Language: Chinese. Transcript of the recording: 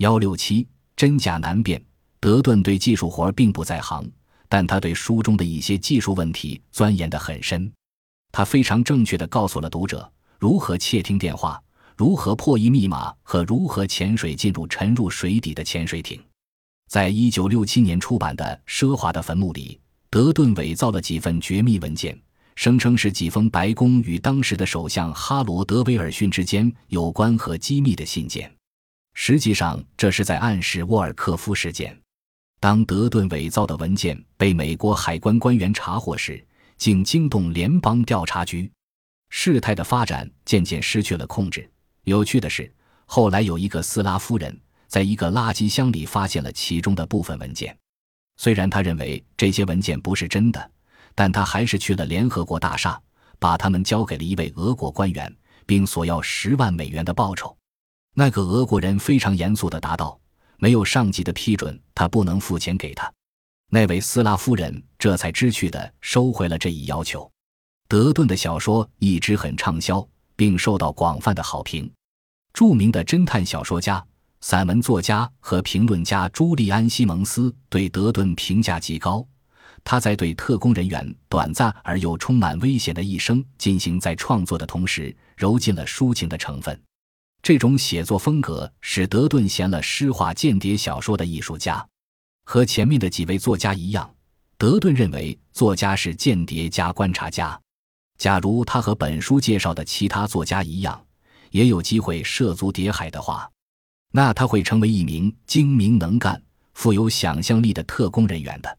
幺六七真假难辨。德顿对技术活并不在行，但他对书中的一些技术问题钻研得很深。他非常正确地告诉了读者如何窃听电话、如何破译密码和如何潜水进入沉入水底的潜水艇。在一九六七年出版的《奢华的坟墓》里，德顿伪造了几份绝密文件，声称是几封白宫与当时的首相哈罗德·威尔逊之间有关和机密的信件。实际上，这是在暗示沃尔科夫事件。当德顿伪造的文件被美国海关官员查获时，竟惊动联邦调查局。事态的发展渐渐失去了控制。有趣的是，后来有一个斯拉夫人在一个垃圾箱里发现了其中的部分文件。虽然他认为这些文件不是真的，但他还是去了联合国大厦，把它们交给了一位俄国官员，并索要十万美元的报酬。那个俄国人非常严肃地答道。没有上级的批准，他不能付钱给他。那位斯拉夫人这才知趣地收回了这一要求。德顿的小说一直很畅销，并受到广泛的好评。著名的侦探小说家、散文作家和评论家朱利安·西蒙斯对德顿评价极高。他在对特工人员短暂而又充满危险的一生进行在创作的同时，揉进了抒情的成分。这种写作风格使德顿显了诗化间谍小说的艺术家。和前面的几位作家一样，德顿认为作家是间谍加观察家。假如他和本书介绍的其他作家一样，也有机会涉足谍海的话，那他会成为一名精明能干、富有想象力的特工人员的。